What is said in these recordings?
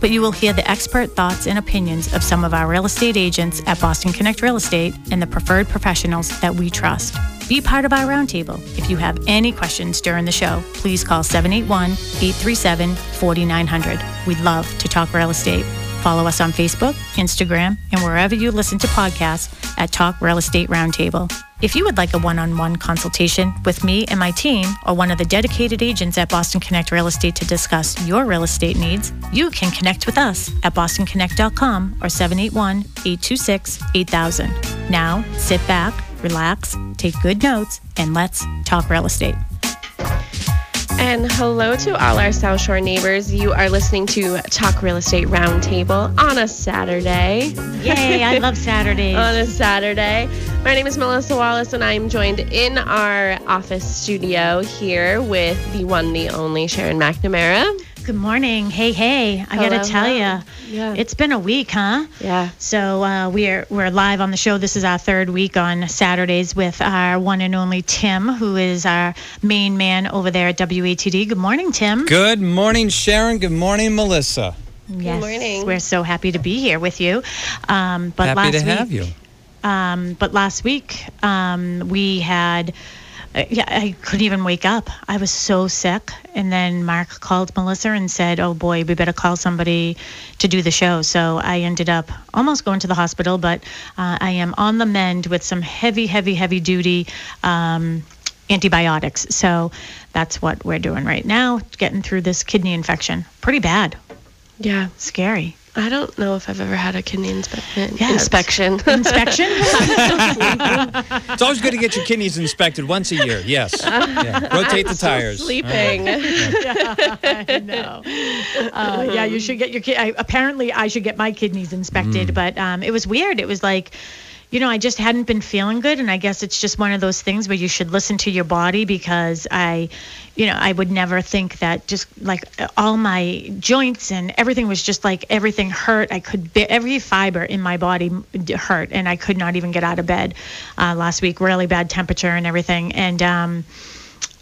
but you will hear the expert thoughts and opinions of some of our real estate agents at Boston Connect Real Estate and the preferred professionals that we trust. Be part of our roundtable. If you have any questions during the show, please call 781 837 4900. We'd love to talk real estate. Follow us on Facebook, Instagram, and wherever you listen to podcasts at Talk Real Estate Roundtable. If you would like a one on one consultation with me and my team, or one of the dedicated agents at Boston Connect Real Estate to discuss your real estate needs, you can connect with us at bostonconnect.com or 781 826 8000. Now, sit back, relax, take good notes, and let's talk real estate. And hello to all our South Shore neighbors. You are listening to Talk Real Estate Roundtable on a Saturday. Yay, I love Saturdays. on a Saturday. My name is Melissa Wallace, and I am joined in our office studio here with the one, the only Sharon McNamara. Good morning. Hey, hey. I Hello, got to tell you, Yeah. it's been a week, huh? Yeah. So uh, we're we're live on the show. This is our third week on Saturdays with our one and only Tim, who is our main man over there at WATD. Good morning, Tim. Good morning, Sharon. Good morning, Melissa. yes, Good morning. We're so happy to be here with you. Um, but Happy last to week, have you. Um, but last week um, we had. Uh, yeah, I couldn't even wake up. I was so sick. And then Mark called Melissa and said, "Oh boy, we better call somebody to do the show." So I ended up almost going to the hospital, but uh, I am on the mend with some heavy, heavy, heavy duty um, antibiotics. So that's what we're doing right now, getting through this kidney infection. Pretty bad, Yeah. scary. I don't know if I've ever had a kidney inspe- Yeah, inspection. Inspection. It's always good to get your kidneys inspected once a year. Yes. Yeah. Rotate the tires. Sleeping. I know. Uh, yeah, you should get your kid. I, apparently, I should get my kidneys inspected, but um, it was weird. It was like, you know, I just hadn't been feeling good, and I guess it's just one of those things where you should listen to your body because I, you know, I would never think that just like all my joints and everything was just like everything hurt. I could every fiber in my body hurt, and I could not even get out of bed uh, last week. Really bad temperature and everything, and um,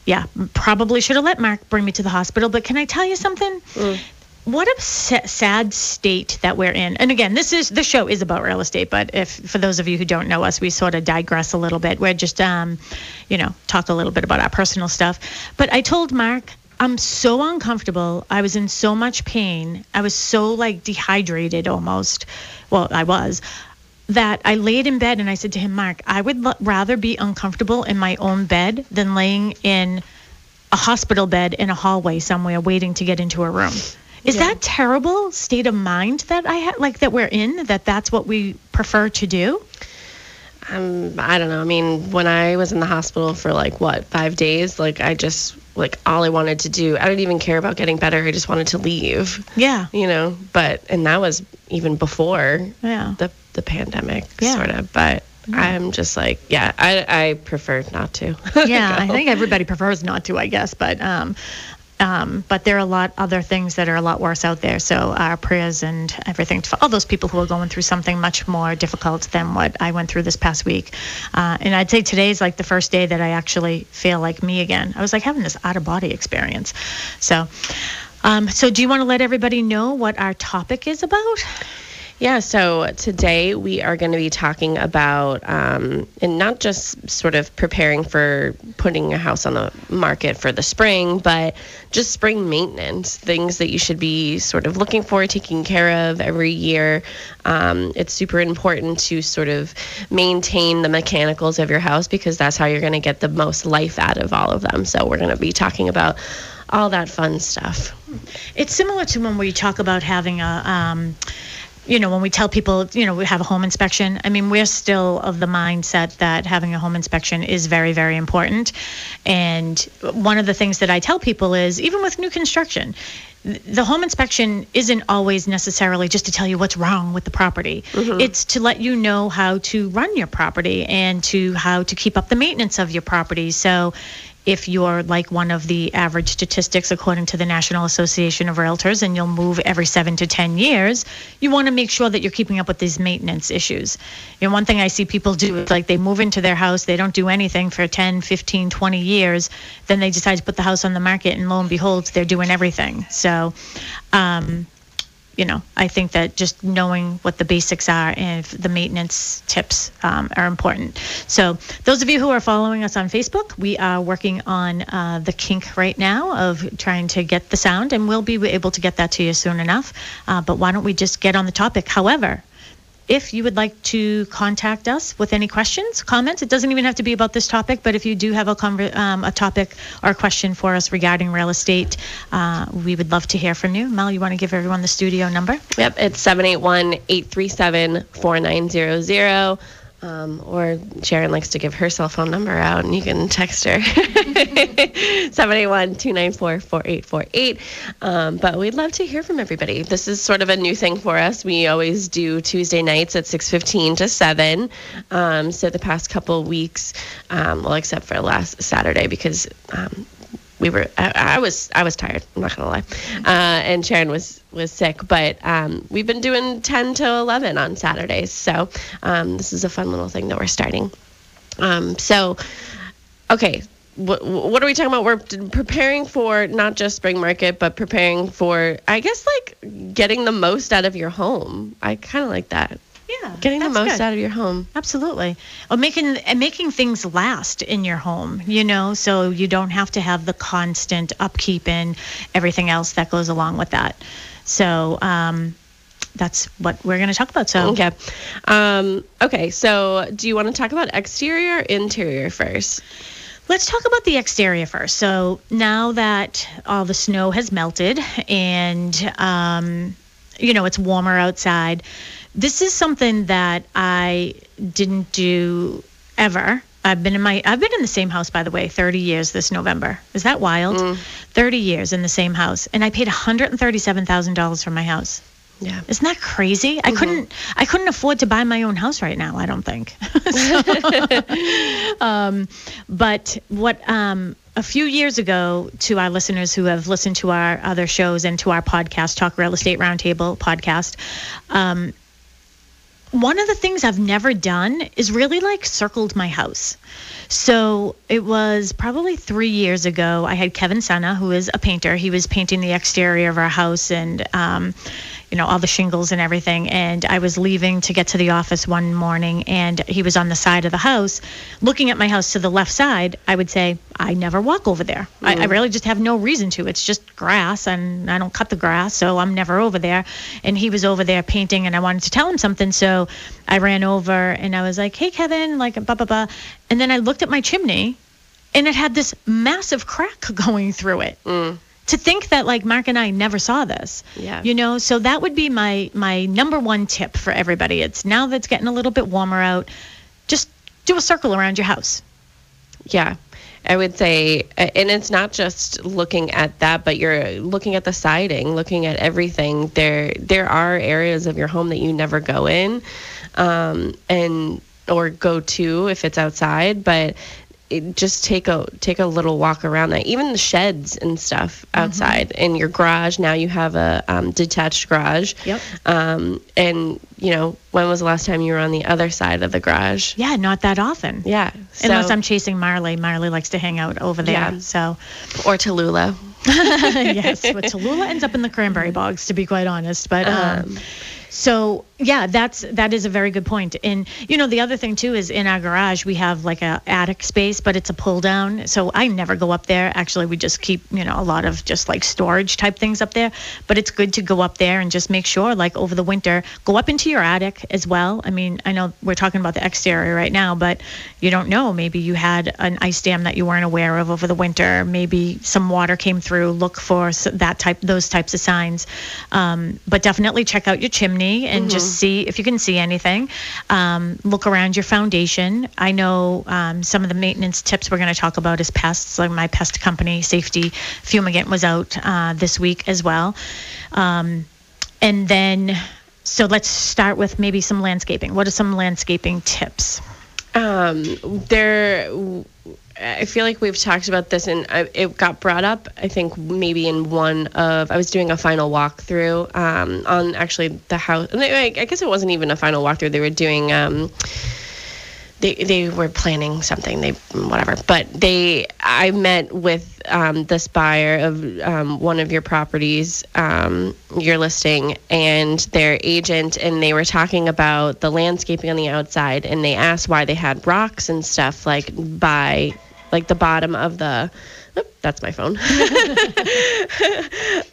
yeah, probably should have let Mark bring me to the hospital. But can I tell you something? What a sad state that we're in. And again, this is the show is about real estate. But if for those of you who don't know us, we sort of digress a little bit. We're just, um, you know, talk a little bit about our personal stuff. But I told Mark. I'm so uncomfortable. I was in so much pain. I was so like dehydrated almost. Well, I was that I laid in bed and I said to him, Mark, I would l- rather be uncomfortable in my own bed than laying in a hospital bed in a hallway somewhere waiting to get into a room. Is Yeah. that terrible state of mind that I had, like that we're in, that that's what we prefer to do? um, I don't know. I mean, when I was in the hospital for like what five days, like I just like all I wanted to do. I didn't even care about getting better. I just wanted to leave. Yeah. You know, but and that was even before Yeah. the the pandemic, Yeah. sort of. But I'm just like, yeah, I I prefer not to. yeah, I think everybody prefers not to, I guess, but um, um, but there are a lot other things that are a lot worse out there. So our prayers and everything for all those people who are going through something much more difficult than what I went through this past week. Uh, and I'd say today's like the first day that I actually feel like me again. I was like having this out of body experience. So. Um, so, do you want to let everybody know what our topic is about? Yeah, so today we are going to be talking about, um, and not just sort of preparing for putting a house on the market for the spring, but just spring maintenance, things that you should be sort of looking for, taking care of every year. Um, it's super important to sort of maintain the mechanicals of your house because that's how you're going to get the most life out of all of them. So we're going to be talking about all that fun stuff. It's similar to when we talk about having a. Um, you know, when we tell people, you know, we have a home inspection, I mean, we're still of the mindset that having a home inspection is very, very important. And one of the things that I tell people is even with new construction, the home inspection isn't always necessarily just to tell you what's wrong with the property. Mm-hmm. It's to let you know how to run your property and to how to keep up the maintenance of your property. So if you're like one of the average statistics according to the National Association of Realtors and you'll move every 7 to 10 years, you want to make sure that you're keeping up with these maintenance issues. You know, one thing I see people do is like they move into their house, they don't do anything for 10, 15, 20 years, then they decide to put the house on the market and lo and behold, they're doing everything. So, um, you know, I think that just knowing what the basics are and the maintenance tips um, are important. So, those of you who are following us on Facebook, we are working on uh, the kink right now of trying to get the sound, and we'll be able to get that to you soon enough. Uh, but why don't we just get on the topic? However, if you would like to contact us with any questions, comments, it doesn't even have to be about this topic, but if you do have a, conver- um, a topic or a question for us regarding real estate, uh, we would love to hear from you. Mel, you want to give everyone the studio number? Yep, it's 781 837 4900. Um, or Sharon likes to give her cell phone number out, and you can text her 781 294 4848. Um, but we'd love to hear from everybody. This is sort of a new thing for us. We always do Tuesday nights at 6:15 to 7. Um, so the past couple weeks, um, well, except for last Saturday because um, we were I, I, was I was tired. I'm not gonna lie, uh, and Sharon was was sick. But um, we've been doing 10 to 11 on Saturdays, so um, this is a fun little thing that we're starting. Um, so, okay. What, what are we talking about? We're preparing for not just spring market, but preparing for, I guess, like getting the most out of your home. I kind of like that. Yeah, getting the most good. out of your home. Absolutely, or making and making things last in your home. You know, so you don't have to have the constant upkeep and everything else that goes along with that. So. Um, that's what we're going to talk about. So okay, um, okay. So do you want to talk about exterior, or interior first? Let's talk about the exterior first. So now that all the snow has melted and um, you know it's warmer outside, this is something that I didn't do ever. I've been in my I've been in the same house by the way 30 years this November. Is that wild? Mm. 30 years in the same house and I paid $137,000 for my house. Yeah. Isn't that crazy? Mm-hmm. I couldn't I couldn't afford to buy my own house right now, I don't think. so, um, but what um, a few years ago to our listeners who have listened to our other shows and to our podcast Talk Real Estate Roundtable podcast, um, one of the things I've never done is really like circled my house. So it was probably three years ago. I had Kevin Senna, who is a painter. He was painting the exterior of our house and, um, you know, all the shingles and everything. And I was leaving to get to the office one morning, and he was on the side of the house, looking at my house to the left side. I would say, I never walk over there. Mm. I, I, mm. really just have no reason to. It's just grass, and I don't cut the grass, so I'm never over there. And he was over there painting, and I wanted to tell him something, so I ran over and I was like, "Hey, Kevin," like blah blah blah. And then I looked at my chimney, and it had this massive crack going through it. Mm to think that like Mark and I never saw this. Yeah. You know, so that would be my my number one tip for everybody. It's now that's getting a little bit warmer out, just do a circle around your house. Yeah. I would say, and it's not just looking at that, but you're looking at the siding, looking at everything. There, there are areas of your home that you never go in, um, and or go to if it's outside. But it, just take a take a little walk around that. Even the sheds and stuff mm-hmm. outside mm-hmm. in your garage. Now you have a um, detached garage. Yep. Um, and you know when was the last time you were on the other side of the garage? Yeah, not that often. Yeah. So, Unless I'm chasing Marley. Marley likes to hang out over there. Yeah. So. Or Tallulah. yes, but Tallulah ends up in the cranberry bogs, to be quite honest. But um, um, so Yeah, that's that is a very good point. And you know, the other thing too is in our garage we have like a attic space, but it's a pull down. So I never go up there. Actually, we just keep, you know, a lot of just like storage type things up there. But it's good to go up there and just make sure like over the winter, go up into your attic as well. I mean, I know we're talking about the exterior right now, but you don't know, maybe you had an ice dam that you weren't aware of over the winter, maybe some water came through, look for that type those types of signs. Um, but definitely check out your chimney and just see if you can see anything. Um, look around your foundation. I know um, some of the maintenance tips we're going to talk about is pests. Like my pest company, Safety Fumigant, was out uh, this week as well. Um, and then, so let's start with maybe some landscaping. What are some landscaping tips? Um, there, I feel like we've talked about this, and I- it got brought up. I think maybe in one of I was doing a final walkthrough um, on actually the house. I guess it wasn't even a final walkthrough. They were doing. Um, they, they were planning something they whatever but they i met with um, this buyer of um, one of your properties um, your listing and their agent and they were talking about the landscaping on the outside and they asked why they had rocks and stuff like by like the bottom of the that's my phone.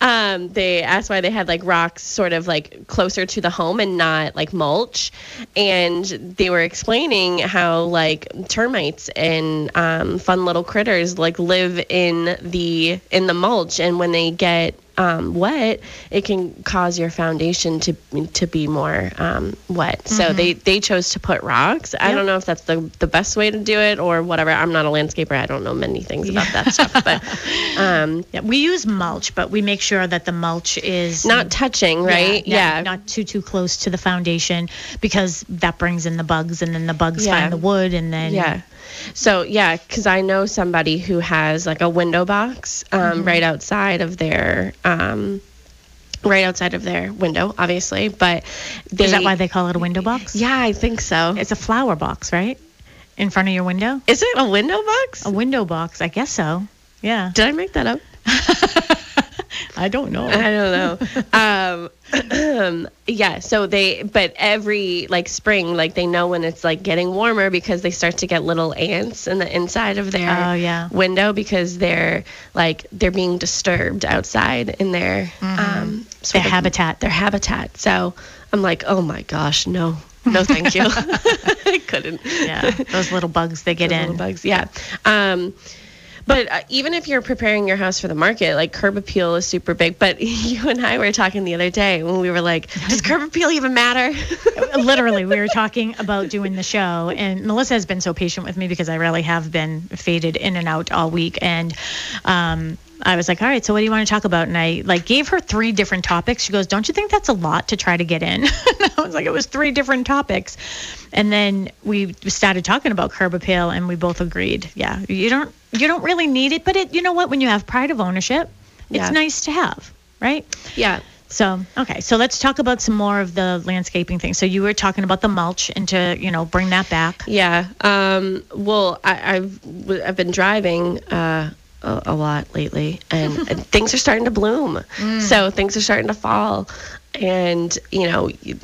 Um, they asked why they had like rocks sort of like closer to the home and not like mulch. And they were explaining how like termites and um, fun little critters like live in the in the mulch. And when they get um, wet, it can cause your foundation to to be more um, wet. So they they chose to put rocks. I Yep. don't know if that's the the best way to do it or whatever. I'm not a landscaper. I don't know many things about that stuff, but um, Yeah, we use mulch, but we make sure that the mulch is not touching, right? Yeah, not too too close to the foundation because that brings in the bugs, and then the bugs Yeah. find the wood, and then Yeah. So yeah, because I know somebody who has like a window box um, Mm-hmm. right outside of their um, right outside of their window, obviously. But they, is that why they call it a window box? Yeah, I think so. it's a flower box, right? In front of your window, Is it a window box? a window box. I guess so. Yeah, Did I make that up? I don't know. I don't know. um, yeah. So they, but every like spring, like they know when it's like getting warmer because they start to get little ants in the inside of their Oh, yeah. window because they're like they're being disturbed outside in their um sort Their habitat. Their habitat. So I'm like, oh my gosh, no, no, thank you. I couldn't. yeah, those little bugs they get Those in. little bugs. Yeah. Um, but uh, even if you're preparing your house for the market, like curb appeal is super big. But you and I were talking the other day when we were like, does curb appeal even matter? literally we were talking about doing the show and melissa has been so patient with me because i really have been faded in and out all week and um I was like, all right, so what do you want to talk about? And I like gave her three different topics. She goes, don't you think that's a lot to try to get in? I was like, it was three different topics. And then we started talking about curb appeal and we both agreed. Yeah, you don't, you don't really need it, but it, you know what? When you have pride of ownership, it's Yeah. nice to have, right? yeah. So, okay, so let's talk about some more of the landscaping things. So you were talking about the mulch and to, you know, bring that back. Yeah. Um, well, I, I've w- I've been driving uh, a, a lot lately, and, and things are starting to bloom. So things are starting to fall, and you know. You,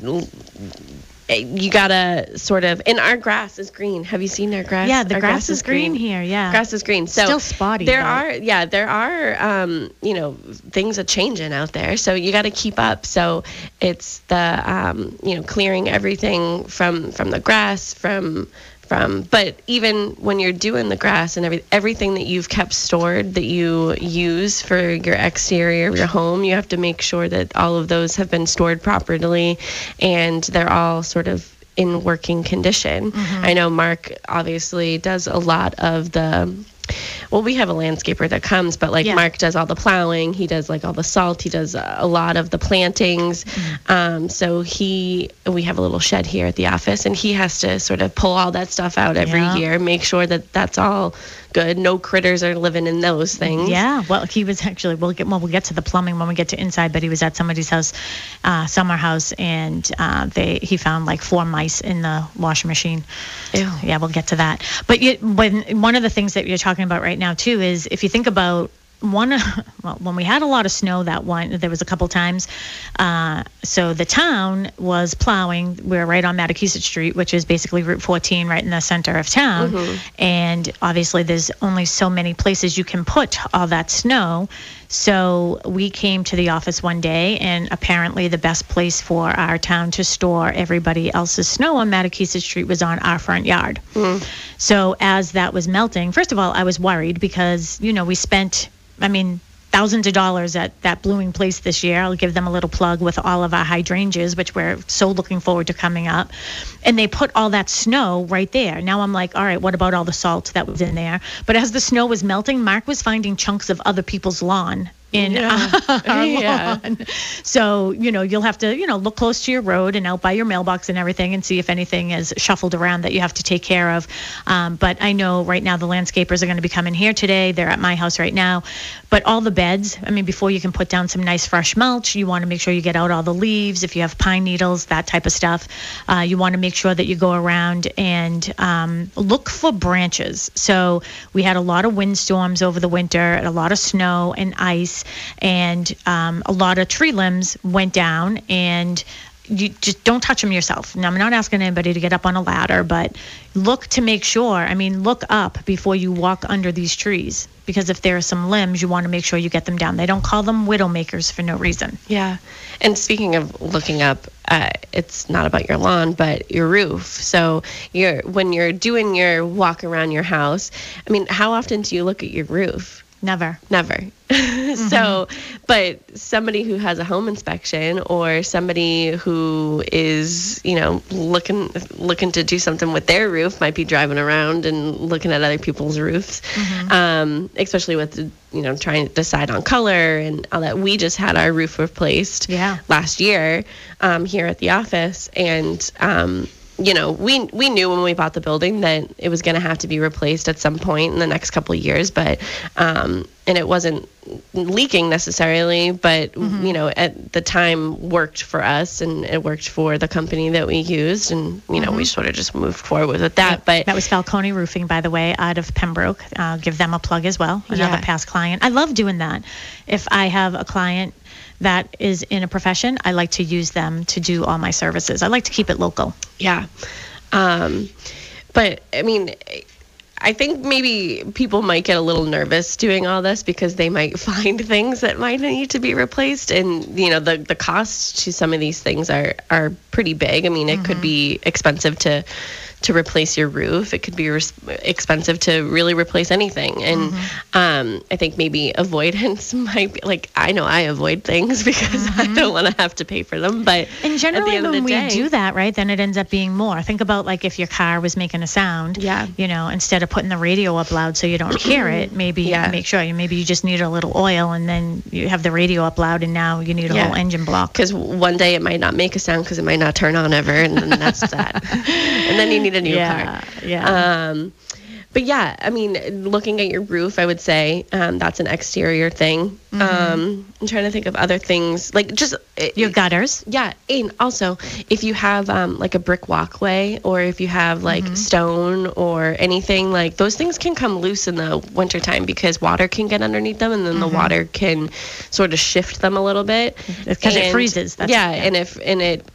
you gotta sort of and our grass is green. Have you seen our grass? Yeah, the Our grass is green. here, yeah. grass is green. So Still spotty, there are yeah there are um you know things are changing out there. So you got to keep up. So it's the um you know clearing everything from from the grass from from. But even when you're doing the grass and every, everything that you've kept stored that you use for your exterior of your home you have to make sure that all of those have been stored properly and they're all sort of in working condition. Mm-hmm. I know mark obviously does a lot of the well, we have a landscaper that comes, but like Yeah. Mark does all the plowing, he does like all the salt, he does a lot of the plantings. Mm-hmm. Um, so he, we have a little shed here at the office, and he has to sort of pull all that stuff out every Yeah. year, make sure that that's all good. No critters are living in those things. Yeah, well, he was actually. We'll get well. We'll get to the plumbing when we get to inside. But he was at somebody's house, uh, summer house, and uh, they he found like four mice in the washing machine. Ew. Yeah, we'll get to that. But you, when one of the things that you're talking about right now too is if you think about one well when we had a lot of snow that one there was a couple times uh, so the town was plowing we are right on Mattakeesett Street which is basically Route 14 right in the center of town. And obviously there's only so many places you can put all that snow so we came to the office one day and apparently the best place for our town to store everybody else's snow on Mattakeesett Street was on our front yard. Hmm. So as that was melting, first of all, I was worried because, you know, we spent, I mean, thousands of dollars at that blooming place this year. I'll give them a little plug with all of our hydrangeas, which we're so looking forward to coming up. And they put all that snow right there. Now I'm like, all right, what about all the salt that was in there? But as the snow was melting, Mark was finding chunks of other people's lawn in Yeah. lawn. So, you know, you'll have to, you know, look close to your road and out by your mailbox and everything and see if anything is shuffled around that you have to take care of. Um, but I know right now the landscapers are going to be coming here today. They're at my house right now. But all the beds, I mean, before you can put down some nice fresh mulch, you want to make sure you get out all the leaves. If you have pine needles, that type of stuff, uh, you want to make sure that you go around and um, look for branches. So we had a lot of windstorms over the winter, and a lot of snow and ice, and um, a lot of tree limbs went down and you just don't touch them yourself. Now, I'm not asking anybody to get up on a ladder, but look to make sure. I mean, look up before you walk under these trees because if there are some limbs, you want to make sure you get them down. They don't call them widow makers for no reason. Yeah. And speaking of looking up, uh, it's not about your lawn, but your roof. So you're when you're doing your walk around your house, I mean, how often do you look at your roof? Never. Never. so, but somebody who has a home inspection or somebody who is, you know, looking looking to do something with their roof might be driving around and looking at other people's roofs, um, especially with you know trying to decide on color and all that. We just had our roof replaced Yeah. last year um, here at the office, and um, you know, we we knew when we bought the building that it was going to have to be replaced at some point in the next couple of years, but um, and it wasn't leaking necessarily, but you know, at the time worked for us and it worked for the company that we used, and you know, we sort of just moved forward with that. But That was Falcone Roofing, by the way, out of Pembroke. Uh, give them a plug as well. Another Yeah. past client. I love doing that. If I have a client that is in a profession, I like to use them to do all my services. I like to keep it local. Yeah. Um, but I mean, I think maybe people might get a little nervous doing all this because they might find things that might need to be replaced, and you know the the costs to some of these things are are pretty big. I mean, it could mm-hmm. be expensive to to replace your roof. It could be res- expensive to really replace anything, and um, I think maybe avoidance might be like I know I avoid things because I don't want to have to pay for them, but And generally, the end of when we day, do that, right, then it ends up being more. Think about like if your car was making a sound. Yeah. You know, instead of putting the radio up loud so you don't hear it, maybe Yeah. make sure you maybe you just need a little oil, and then you have the radio up loud, and now you need a Yeah. whole engine block. because one day it might not make a sound because it might not turn on ever, and then that's that. and then you need a new yeah. car. Yeah. Um, but yeah, I mean, looking at your roof, I would say um, that's an exterior thing. Um, I'm trying to think of other things, like just your gutters. yeah, and also if you have um, like a brick walkway or if you have like stone or anything, like those things can come loose in the wintertime because water can get underneath them and then the water can sort of shift them a little bit. Because it freezes. That's- yeah, yeah. and if and it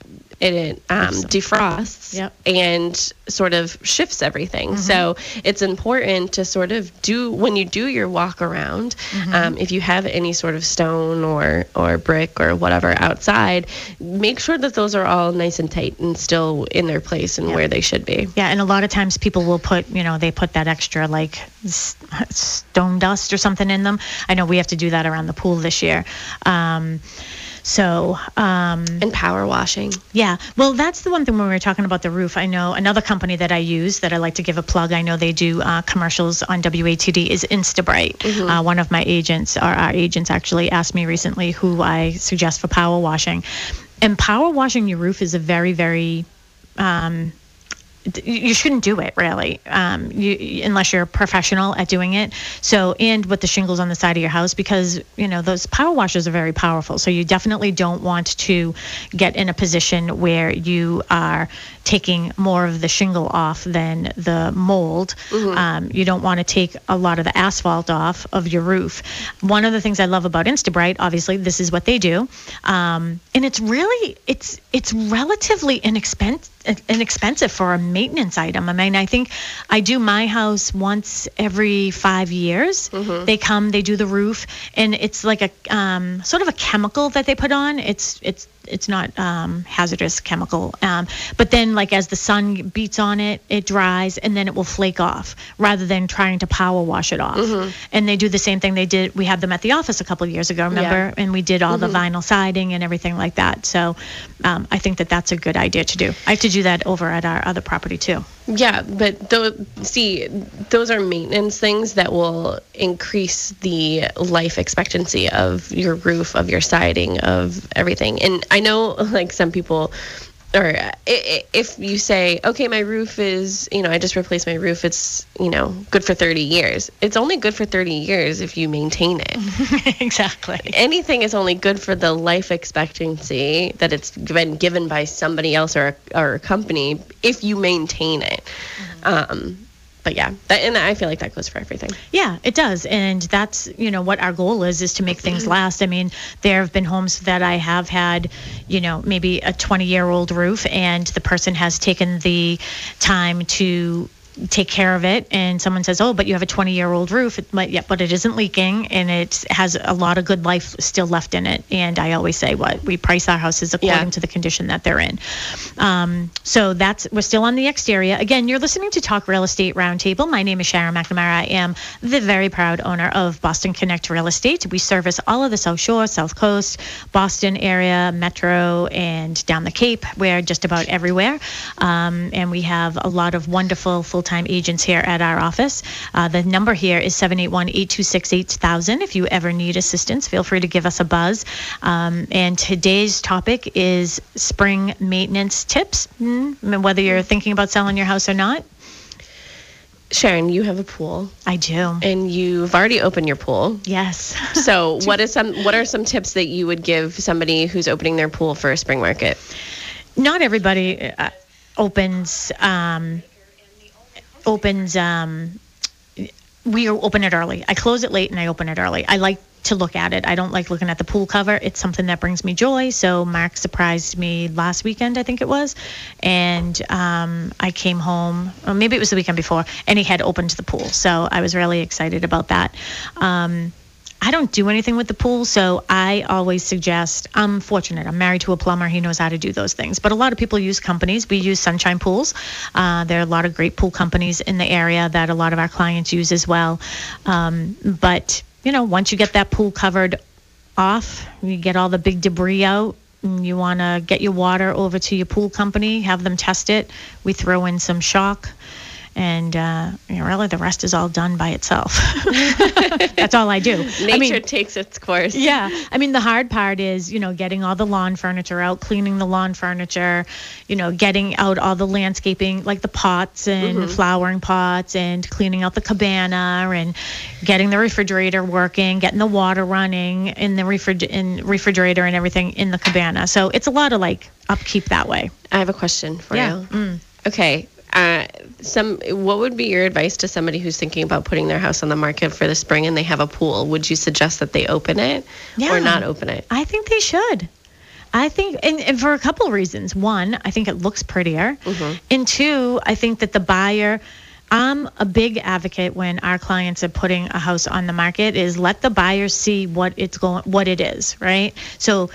it um, defrosts Yep. and sort of shifts everything. Mm-hmm. So it's important to sort of do when you do your walk around. Mm-hmm. Um, if you have any sort of stone or or brick or whatever outside, make sure that those are all nice and tight and still in their place and where they should be. Yeah, and a lot of times people will put, you know, they put that extra like s- stone dust or something in them. I know we have to do that around the pool this year. Um, so, um, And power washing. yeah, well, that's the one thing when we were talking about the roof. I know another company that I use that I like to give a plug. I know they do uh, commercials on WATD is Instabright. Uh, one of my agents, or our agents actually, asked me recently who I suggest for power washing. And power washing your roof is a very, very um, you shouldn't do it really um, you, unless you're a professional at doing it. So and with the shingles on the side of your house because you know those power washers are very powerful. So you definitely don't want to get in a position where you are taking more of the shingle off than the mold. Mm-hmm. um, you don't want to take a lot of the asphalt off of your roof. One of the things i love about instabright obviously this is what they do um, and it's really it's it's relatively inexpensive inexpensive for a maintenance item. I mean, I think I do my house once every five years. Mm-hmm. They come, they do the roof, and it's like a um, sort of a chemical that they put on. It's it's it's not um, hazardous chemical. Um, but then, like as the sun beats on it, it dries, and then it will flake off rather than trying to power wash it off. Mm-hmm. And they do the same thing they did. We had them at the office a couple of years ago, remember? Yeah. And we did all mm-hmm. the vinyl siding and everything like that. So um, I think that that's a good idea to do. I have to do that over at our other property too. Yeah, but th- see, those are maintenance things that will increase the life expectancy of your roof, of your siding, of everything. And I know, like, some people or if you say, okay, my roof is, you know, I just replaced my roof, it's, you know, good for 30 years. It's only good for 30 years if you maintain it. exactly. Anything is only good for the life expectancy that it's been given by somebody else or a, or a company if you maintain it. Mm-hmm. Um, but yeah, that, and I feel like that goes for everything. Yeah, it does, and that's you know what our goal is is to make things mm-hmm. last. I mean, there have been homes that I have had, you know, maybe a 20 year old roof, and the person has taken the time to take care of it. And someone says oh but you have a 20 year old roof it might, yeah, but it isn't leaking and it has a lot of good life still left in it. And i always say what? We price our houses according yeah. to the condition that they're in. Um, so that's we're still on the exterior. Again you're listening to talk real estate roundtable. My name is sharon mcnamara. I am the very proud owner of boston connect real estate. We service all of the south shore south coast boston area metro and down the cape. We're just about everywhere. Um, and we have a lot of wonderful full full-time agents here at our office. Uh, the number here is 781-826-8000. If you ever need assistance, feel free to give us a buzz. Um, and today's topic is spring maintenance tips, mm, whether you're thinking about selling your house or not. Sharon, you have a pool. I do. And you've already opened your pool. Yes. so, what is some what are some tips that you would give somebody who's opening their pool for a spring market? Not everybody uh, opens um, opens. Um, we open it early. I close it late and I open it early. I like to look at it. I don't like looking at the pool cover. It's something that brings me joy. So Mark surprised me last weekend, I think it was, and um, I came home. Maybe it was the weekend before, and he had opened the pool. So I was really excited about that. Um, I don't do anything with the pool, so I always suggest. I'm fortunate. I'm married to a plumber. He knows how to do those things. But a lot of people use companies. We use Sunshine Pools. Uh, there are a lot of great pool companies in the area that a lot of our clients use as well. Um, but you know, once you get that pool covered off, you get all the big debris out. You want to get your water over to your pool company, have them test it. We throw in some shock and uh, you know, really the rest is all done by itself. That's all I do. Nature I mean, takes its course. Yeah, I mean the hard part is you know getting all the lawn furniture out, cleaning the lawn furniture, you know getting out all the landscaping like the pots and mm-hmm. flowering pots and cleaning out the cabana and getting the refrigerator working, getting the water running in the refrig- in refrigerator and everything in the cabana. So it's a lot of like upkeep that way. I have a question for yeah. you. Mm. Okay, uh, some what would be your advice to somebody who's thinking about putting their house on the market for the spring and they have a pool? Would you suggest that they open it yeah, or not open it? I think they should. I think, and, and for a couple of reasons. One, I think it looks prettier, mm-hmm. and two, I think that the buyer. I'm a big advocate when our clients are putting a house on the market is let the buyer see what it's going what it is, right? So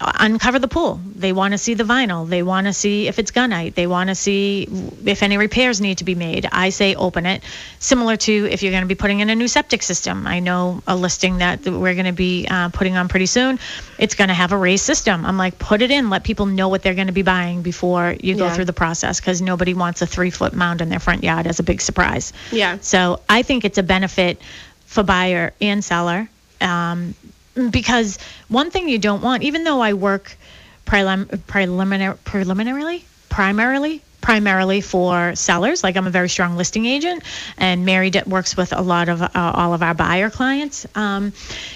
uncover the pool. They want to see the vinyl. They want to see if it's gunite. They want to see if any repairs need to be made. I say open it. Similar to if you're going to be putting in a new septic system. I know a listing that we're going to be uh, putting on pretty soon. It's going to have a raised system. I'm like, put it in. Let people know what they're going to be buying before you go yeah. through the process because nobody wants a three foot mound in their front yard as a big surprise. Yeah. So I think it's a benefit for buyer and seller. Um, because one thing you don't want, even though I work prelim- preliminary, preliminarily, primarily, primarily for sellers. Like I'm a very strong listing agent, and Mary d- works with a lot of uh, all of our buyer clients. Um,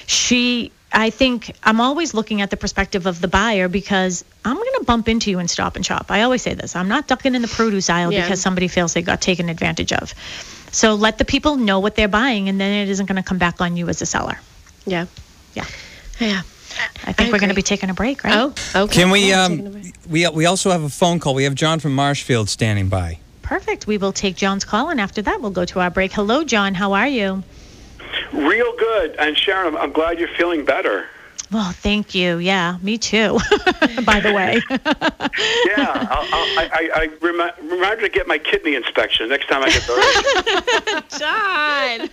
she I think I'm always looking at the perspective of the buyer because I'm going to bump into you in Stop and Shop. I always say this. I'm not ducking in the produce aisle Yeah. because somebody feels they got taken advantage of. So let the people know what they're buying, and then it isn't going to come back on you as a seller. Yeah. Yeah. Yeah. I think we're going to be taking a break, right? Oh, okay. Can we? Yeah, taking a Um, we we also have a phone call. We have John from Marshfield standing by. Perfect. We will take John's call, and after that, we'll go to our break. Hello, John. How are you? Real good. And Sharon, I'm, I'm glad you're feeling better. Well, thank you. Yeah, me too. By the way. Yeah, I'll, I'll, I, I, I remi- reminder to get my kidney inspection next time I get the. John.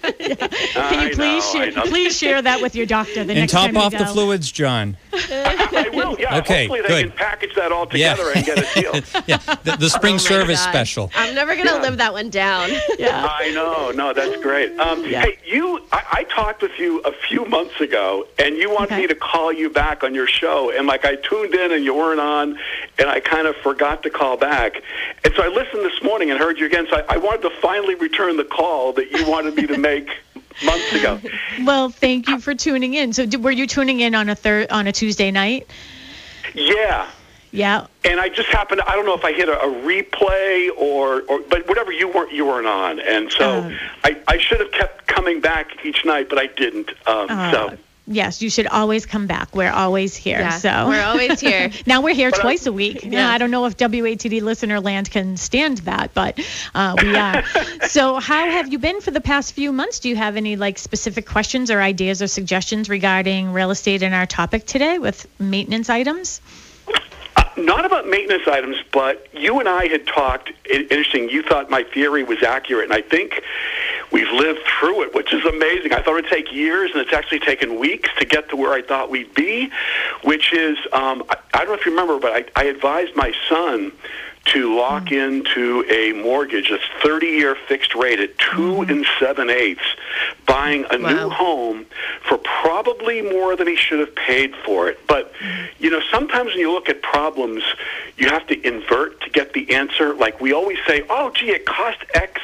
Can you please share, please share that with your doctor the And next top time you off the fluids, John. I will. Yeah. Okay, Hopefully they good. can package that all Yeah. and get it sealed. Yeah, the, the spring Oh service special. I'm never gonna live that one down. Yeah. I know. No, that's great. Um, Yeah. Hey, you. I, I talked with you a few months ago, and you wanted Okay. me to call you back on your show, and like I tuned in and you weren't on, and I kind of forgot to call back, and so I listened this morning and heard you again. So I, I wanted to finally return the call that you wanted me to make months ago. Well, thank you for tuning in. So, were you tuning in on a third on a Tuesday night? Yeah. Yeah. and I just happened. I don't know if I hit a, a replay or, or, but whatever you weren't, you weren't on, and so Oh. I, I should have kept coming back each night, but I didn't. Um, Uh, so Yes, you should always come back. We're always here. Yeah, so we're always here. now we're here But I- twice a week. Yeah. I don't know if WATD listener land can stand that, but uh, we are. so, how have you been for the past few months? Do you have any like specific questions or ideas or suggestions regarding real estate in our topic today with maintenance items? uh, not about maintenance items, but you and I had talked. Interesting. You thought my theory was accurate, and I think we've lived through it, which is amazing. I thought it'd take years, and it's actually taken weeks to get to where I thought we'd be. Which is, um, I, I don't know if you remember, but I, I advised my son to lock mm. into a mortgage, a 30-year fixed rate at 2 mm-hmm. and seven eighths, buying a new home for probably more than he should have paid for it. But mm. you know, sometimes when you look at problems, you have to invert to get the answer. Like we always say, "Oh, gee, it cost X.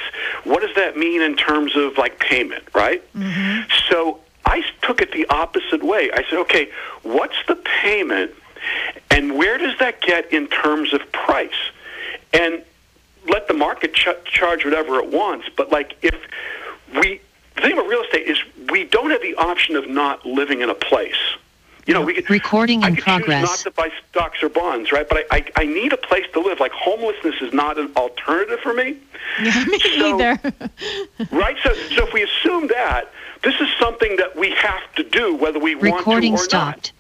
What does that mean in terms of like payment?" Right? Mm-hmm. So I took it the opposite way. I said, "Okay, what's the payment, and where does that get in terms of price?" And let the market ch- charge whatever it wants. But like if we, the thing about real estate is we don't have the option of not living in a place. You know, we could Recording I in could progress. choose not to buy stocks or bonds, right? But I, I, I need a place to live. Like homelessness is not an alternative for me, Yeah, me So- either. right? So, so if we assume that this is something that we have to do, whether we Recording want to or not. Recording stopped.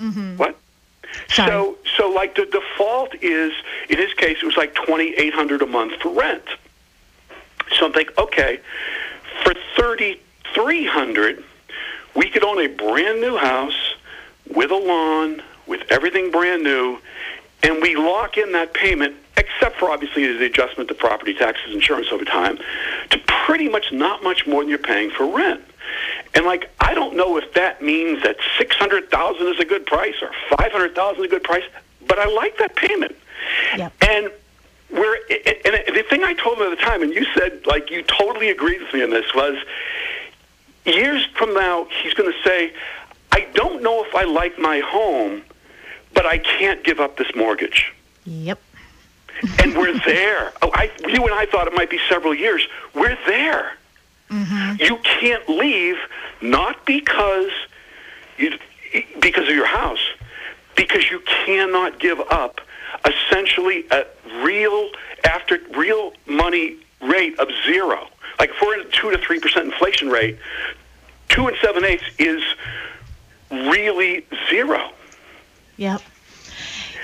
Mm-hmm. What? Sorry. So, so like the default is, in his case, it was like twenty eight hundred a month for rent. So I'm thinking, okay, for thirty three hundred, we could own a brand new house with a lawn, with everything brand new, and we lock in that payment, except for obviously the adjustment to property taxes, insurance over time, to pretty much not much more than you're paying for rent. And like, I don't know if that means that six hundred thousand is a good price or five hundred thousand is a good price, but I like that payment. Yep. And where, and the thing I told him at the time, and you said like you totally agreed with me on this was, years from now he's going to say, I don't know if I like my home, but I can't give up this mortgage Yep. and we're there. Oh, I, you and I thought it might be several years. We're there. Mm-hmm. You can't leave, not because you, because of your house, because you cannot give up essentially a real after real money rate of zero. Like if we're at a two to three percent inflation rate, two and seven eighths is really zero. Yep.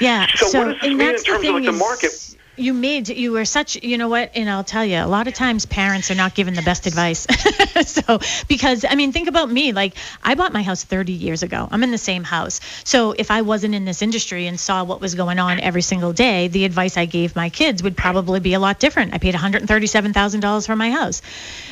Yeah. So what So, does this mean in terms the of, thing like, the market? You made you were such you know what and I'll tell you a lot of times parents are not given the best advice. so because I mean think about me like I bought my house 30 years ago. I'm in the same house. So if I wasn't in this industry and saw what was going on every single day, the advice I gave my kids would probably be a lot different. I paid $137,000 for my house.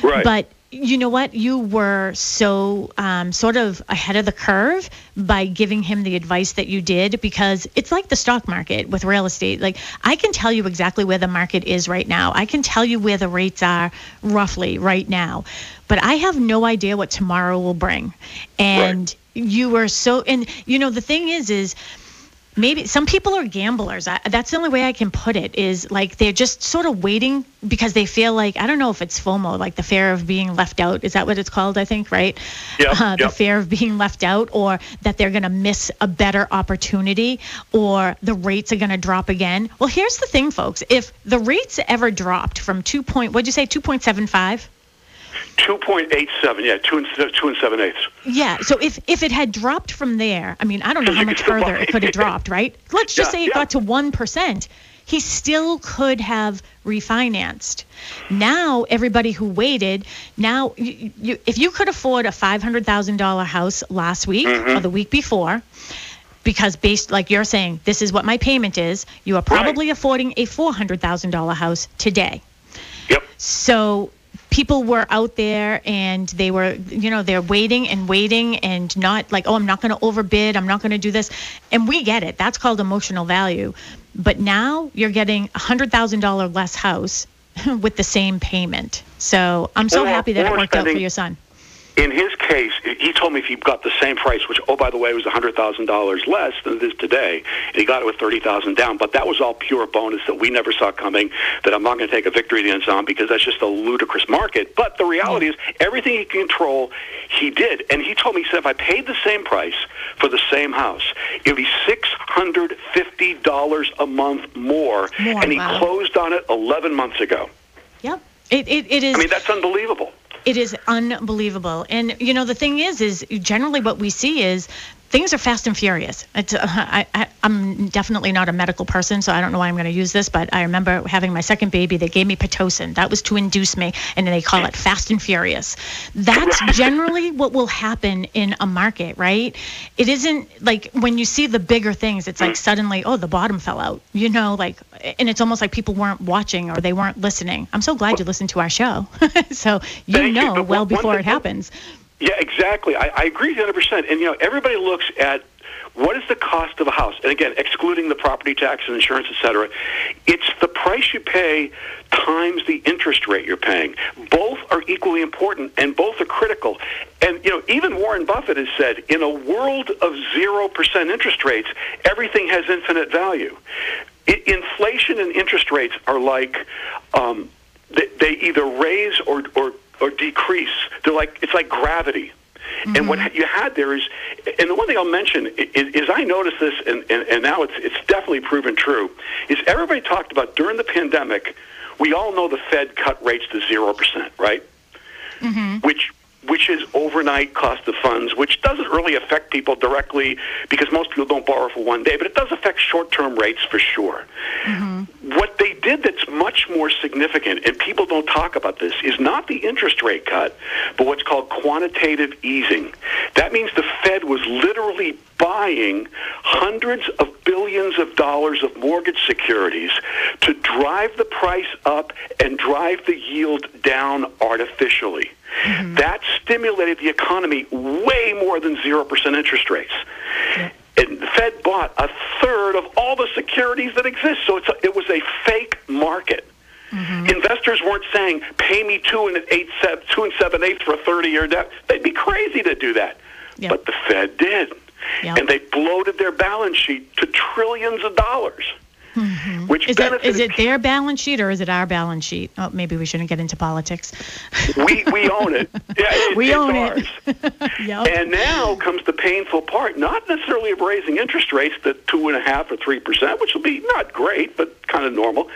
Right. But you know what? You were so um, sort of ahead of the curve by giving him the advice that you did because it's like the stock market with real estate. Like, I can tell you exactly where the market is right now, I can tell you where the rates are roughly right now, but I have no idea what tomorrow will bring. And right. you were so, and you know, the thing is, is, maybe some people are gamblers. I, that's the only way I can put it is like they're just sort of waiting because they feel like I don't know if it's FOMO, like the fear of being left out. Is that what it's called? I think right. Yeah. Uh, the fear of being left out, or that they're going to miss a better opportunity, or the rates are going to drop again. Well, here's the thing, folks. If the rates ever dropped from two point, what'd you say, two point seven five? 2.87, yeah, two and, two and seven eighths. Yeah, so if, if it had dropped from there, I mean, I don't know how much further it could have dropped, right? Let's just yeah, say it yeah. got to 1%. He still could have refinanced. Now, everybody who waited, now, you, you, if you could afford a $500,000 house last week mm-hmm. or the week before, because based like you're saying this is what my payment is you are probably right. affording a $400000 house today yep so people were out there and they were you know they're waiting and waiting and not like oh i'm not going to overbid i'm not going to do this. And we get it. That's called emotional value. But now you're getting a hundred thousand dollar less house with the same payment. So i'm so or, happy that it worked spending, out for your son in his case, he told me if he got the same price, which, oh, by the way, was $100,000 less than it is today, and he got it with 30000 down. But that was all pure bonus that we never saw coming, that I'm not going to take a victory dance on because that's just a ludicrous market. But the reality hmm. is, everything he can control, he did. And he told me, he said, if I paid the same price for the same house, it would be $650 a month more. more and he wow. closed on it 11 months ago. Yep. It, it, it is. I mean, that's unbelievable. It is unbelievable. And, you know, the thing is, is generally what we see is things are fast and furious. It's, uh, I, am definitely not a medical person, so I don't know why I'm going to use this, but I remember having my second baby. They gave me Pitocin. That was to induce me, and they call it fast and furious. That's generally what will happen in a market, right? It isn't like when you see the bigger things, it's like suddenly, oh, the bottom fell out, you know, like, and it's almost like people weren't watching or they weren't listening. I'm so glad you listened to our show. so you know well before it happens. Yeah, exactly. I, I agree 100%. And, you know, everybody looks at what is the cost of a house? And again, excluding the property tax and insurance, et cetera, it's the price you pay times the interest rate you're paying. Both are equally important and both are critical. And, you know, even Warren Buffett has said in a world of 0% interest rates, everything has infinite value. I, inflation and interest rates are like um, they, they either raise or, or or decrease. They're like it's like gravity. Mm-hmm. And what you had there is, and the one thing I'll mention is, is I noticed this, and, and, and now it's it's definitely proven true. Is everybody talked about during the pandemic? We all know the Fed cut rates to zero percent, right? Mm-hmm. Which which is overnight cost of funds, which doesn't really affect people directly because most people don't borrow for one day, but it does affect short term rates for sure. Mm-hmm. What they did that's much more significant, and people don't talk about this, is not the interest rate cut, but what's called quantitative easing. That means the Fed was literally buying hundreds of billions of dollars of mortgage securities to drive the price up and drive the yield down artificially. Mm-hmm. That stimulated the economy way more than 0% interest rates. Yeah. And the Fed bought a third of all the securities that exist. So it's a, it was a fake market. Mm-hmm. Investors weren't saying, "Pay me two and eight, seven, two and seven eighths for a thirty-year debt." They'd be crazy to do that, yep. but the Fed did, yep. and they bloated their balance sheet to trillions of dollars. Mm-hmm. Which is, it, is it their balance sheet or is it our balance sheet? Oh, maybe we shouldn't get into politics. we we own it. Yeah, it, we own ours. it. yep. And now comes the painful part. Not necessarily of raising interest rates to two and a half or three percent, which will be not great, but kind of normal.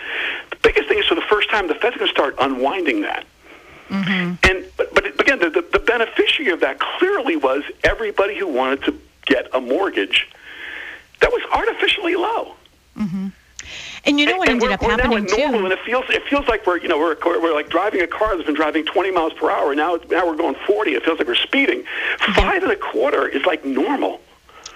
The biggest thing is for the first time, the Fed's going to start unwinding that. Mm-hmm. And but, but again, the, the, the beneficiary of that clearly was everybody who wanted to get a mortgage that was artificially low. Mm-hmm. And you know what and ended up happening now normal. And it feels it feels like we're you know we're we're like driving a car that's been driving 20 miles per hour. Now now we're going 40. It feels like we're speeding. Five yeah. and a quarter is like normal.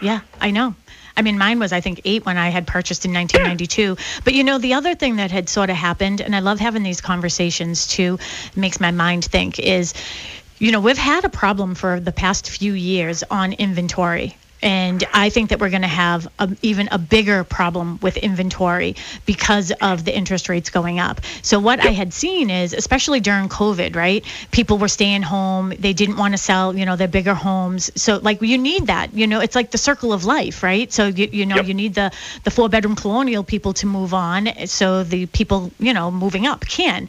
Yeah, I know. I mean, mine was, I think, eight when I had purchased in 1992. But you know, the other thing that had sort of happened, and I love having these conversations too, makes my mind think, is you know, we've had a problem for the past few years on inventory. And I think that we're going to have a, even a bigger problem with inventory because of the interest rates going up. So, what I had seen is, especially during COVID, right? People were staying home. They didn't want to sell, you know, their bigger homes. So, like, you need that. You know, it's like the circle of life, right? So, you, you know, Yep. you need the, the four bedroom colonial people to move on. So, the people, you know, moving up can.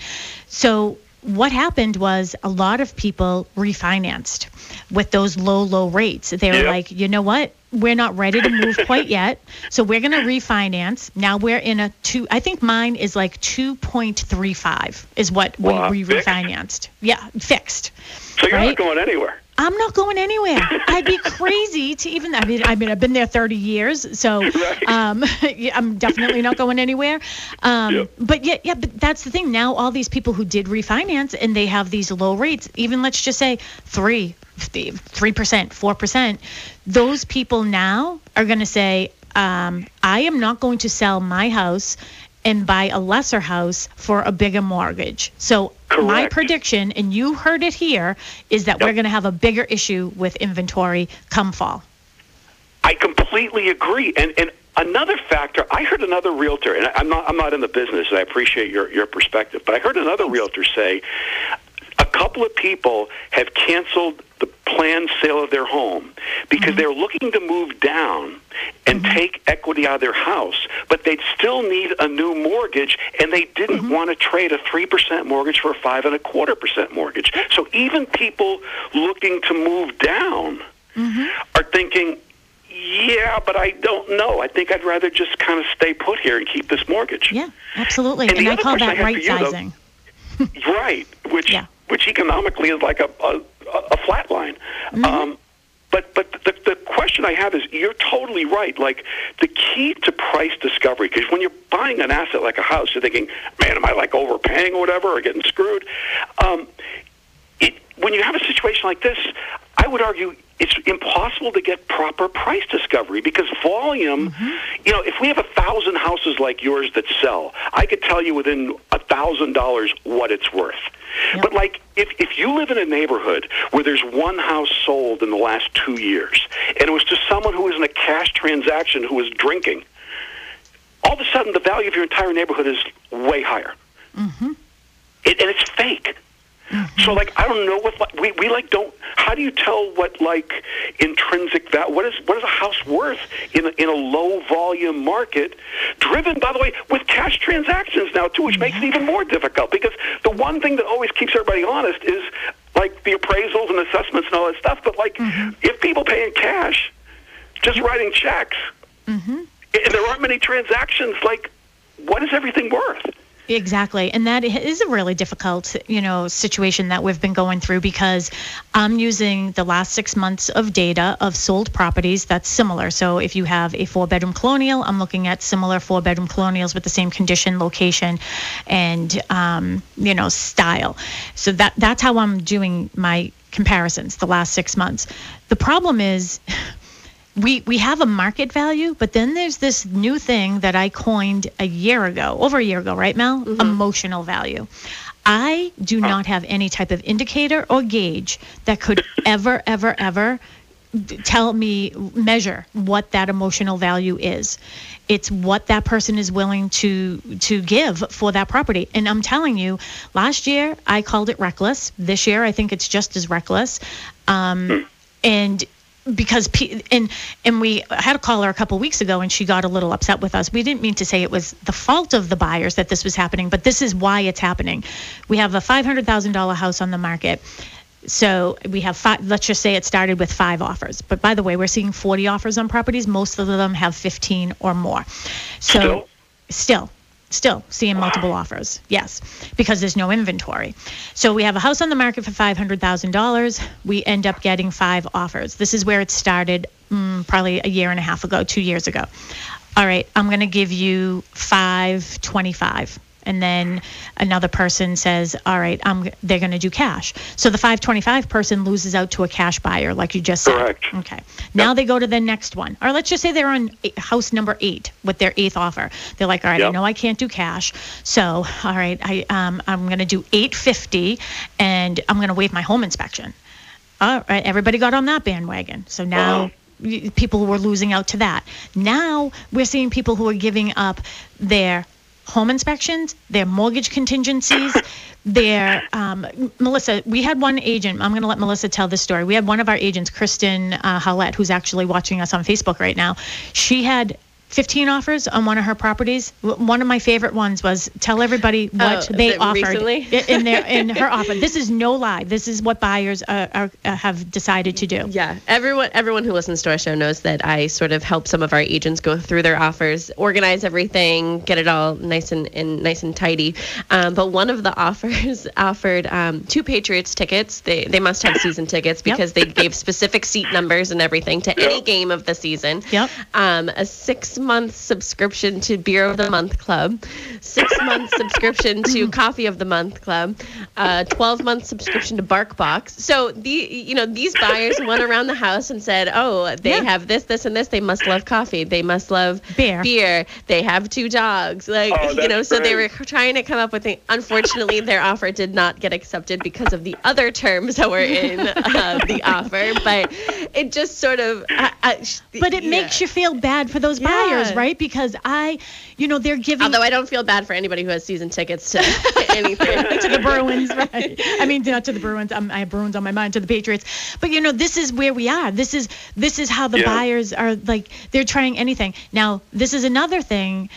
So, what happened was a lot of people refinanced with those low, low rates. They were Yep. like, you know what? We're not ready to move quite yet. So we're going to refinance. Now we're in a two, I think mine is like 2.35 is what Wow, we, we fixed? refinanced. Yeah, fixed. So you're right? not going anywhere. I'm not going anywhere. I'd be crazy to even. I mean, I mean, I've been there 30 years, so Right. um, I'm definitely not going anywhere. Um, Yep. But yeah, yeah, but that's the thing. Now all these people who did refinance and they have these low rates, even let's just say three, three percent, four percent. Those people now are going to say, um, I am not going to sell my house and buy a lesser house for a bigger mortgage. So my prediction, and you heard it here, is that we're going to have a bigger issue with inventory come fall. I completely agree. And and another factor, I heard another realtor, and I'm not I'm not in the business, and I appreciate your your perspective, but I heard another realtor say a couple of people have canceled the planned sale of their home because mm-hmm. they're looking to move down and take equity out of their house, but they'd still need a new mortgage, and they didn't want to trade a three percent mortgage for a five and a quarter percent mortgage. So even people looking to move down are thinking, yeah, but I don't know. I think I'd rather just kind of stay put here and keep this mortgage. Yeah, absolutely. And And, I call that I right you, though- Right, which Yeah. which economically is like a a, a flat line. Mm-hmm. Um, but but the, the question I have is you're totally right. Like the key to price discovery, because when you're buying an asset like a house, you're thinking, man, am I like overpaying or whatever, or getting screwed? Um, when you have a situation like this, I would argue it's impossible to get proper price discovery because volume, mm-hmm. you know, if we have a thousand houses like yours that sell, I could tell you within a thousand dollars what it's worth. But like if if you live in a neighborhood where there's one house sold in the last two years and it was to someone who was in a cash transaction who was drinking, all of a sudden the value of your entire neighborhood is way higher. Mm-hmm. It, and it's fake. So like I don't know what like, we we like don't. How do you tell what like intrinsic value? What is what is a house worth in a, in a low volume market, driven by the way with cash transactions now too, which makes it even more difficult because the one thing that always keeps everybody honest is like the appraisals and assessments and all that stuff. But like mm-hmm. if people pay in cash, just writing checks, mm-hmm. and there aren't many transactions, like what is everything worth? Exactly. And that is a really difficult, you know, situation that we've been going through because I'm using the last six months of data of sold properties that's similar. So if you have a four bedroom colonial, I'm looking at similar four bedroom colonials with the same condition, location, and, um, you know, style. So that that's how I'm doing my comparisons the last six months. The problem is, we we have a market value, but then there's this new thing that I coined a year ago, over a year ago, right, Mel? Emotional value. I do not have any type of indicator or gauge that could ever, ever, ever tell me measure what that emotional value is. It's what that person is willing to to give for that property. And I'm telling you, last year I called it reckless. This year I think it's just as reckless. Um, and because pe- and and we had a caller a couple weeks ago and she got a little upset with us. We didn't mean to say it was the fault of the buyers that this was happening, but this is why it's happening. We have a $500,000 house on the market. So we have five, let's just say it started with five offers. But by the way, we're seeing 40 offers on properties. Most of them have 15 or more. So Still? still still seeing multiple offers yes because there's no inventory. So we have a house on the market for $500000 we end up getting five offers. This is where it started mm, probably a year and a half ago two years ago. All right i'm going to give you 525 and then another person says, "All right, I'm they're going to do cash." So the 525 person loses out to a cash buyer, like you just said. Correct. Okay. Now they go to the next one, or let's just say they're on house number eight with their eighth offer. They're like, "All right, I know I can't do cash, so all right, I um, I'm going to do 850, and I'm going to waive my home inspection." All right, everybody got on that bandwagon. So now Uh-huh. people were losing out to that. Now we're seeing people who are giving up their home inspections, their mortgage contingencies, their um, Melissa. We had one agent. I'm going to let Melissa tell this story. We had one of our agents, Kristen uh, who's actually watching us on Facebook right now. She had. 15 offers on one of her properties. One of my favorite ones was tell everybody what Oh, they offered recently? in their in her offer. This is no lie. This is what buyers uh, are, uh, have decided to do. Yeah, everyone everyone who listens to our show knows that I sort of help some of our agents go through their offers, organize everything, get it all nice and, and nice and tidy. Um, but one of the offers offered um, two Patriots tickets. They they must have season tickets Yep. because they gave specific seat numbers and everything to any game of the season. Yep. Um, a six month subscription to Beer of the Month Club, six month subscription to Coffee of the Month Club, uh, twelve month subscription to BarkBox. So the you know these buyers went around the house and said, oh, they Yeah. have this, this, and this. They must love coffee. They must love Beer. Beer. They have two dogs. Like Oh, you know, that's so they were trying to come up with. The, unfortunately, their offer did not get accepted because of the other terms that were in uh, the offer. But it just sort of. I, I, But it yeah. makes you feel bad for those buyers, Yeah. right? Because I, you know, they're giving Although I don't feel bad for anybody who has season tickets to anything. to the Bruins, right? I mean, not to the Bruins. I'm, I have Bruins on my mind to the Patriots. But you know, this is where we are. This is this is how the Yeah. buyers are like. They're trying anything. Now, this is another thing.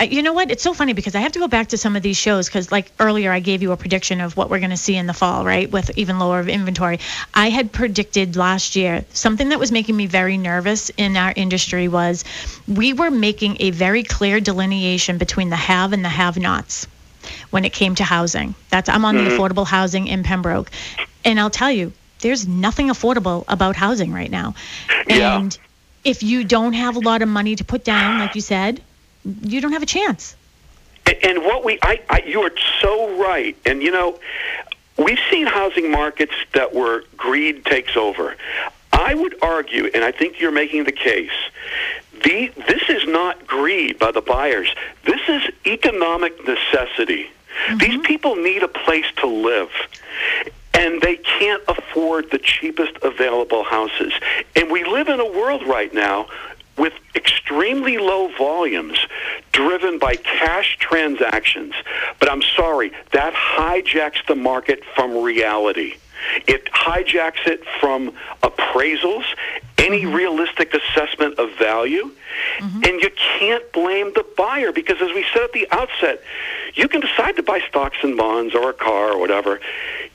You know what? It's so funny because I have to go back to some of these shows because, like earlier, I gave you a prediction of what we're going to see in the fall, right? With even lower inventory. I had predicted last year something that was making me very nervous in our industry was we were making a very clear delineation between the have and the have-nots when it came to housing. That's I'm on the mm-hmm. affordable housing in Pembroke. And I'll tell you, there's nothing affordable about housing right now. Yeah. And if you don't have a lot of money to put down, like you said, you don't have a chance. And- what we, I, I, you are so right. And you know, we've seen housing markets that where greed takes over. I would argue, and I think you're making the case, the this is not greed by the buyers. This is economic necessity. Mm-hmm. These people need a place to live. And they can't afford the cheapest available houses. And we live in a world right now with extremely low volumes driven by cash transactions. But I'm sorry, that hijacks the market from reality. It hijacks it from appraisals, any realistic assessment of value. And you can't blame the buyer because, as we said at the outset, you can decide to buy stocks and bonds or a car or whatever.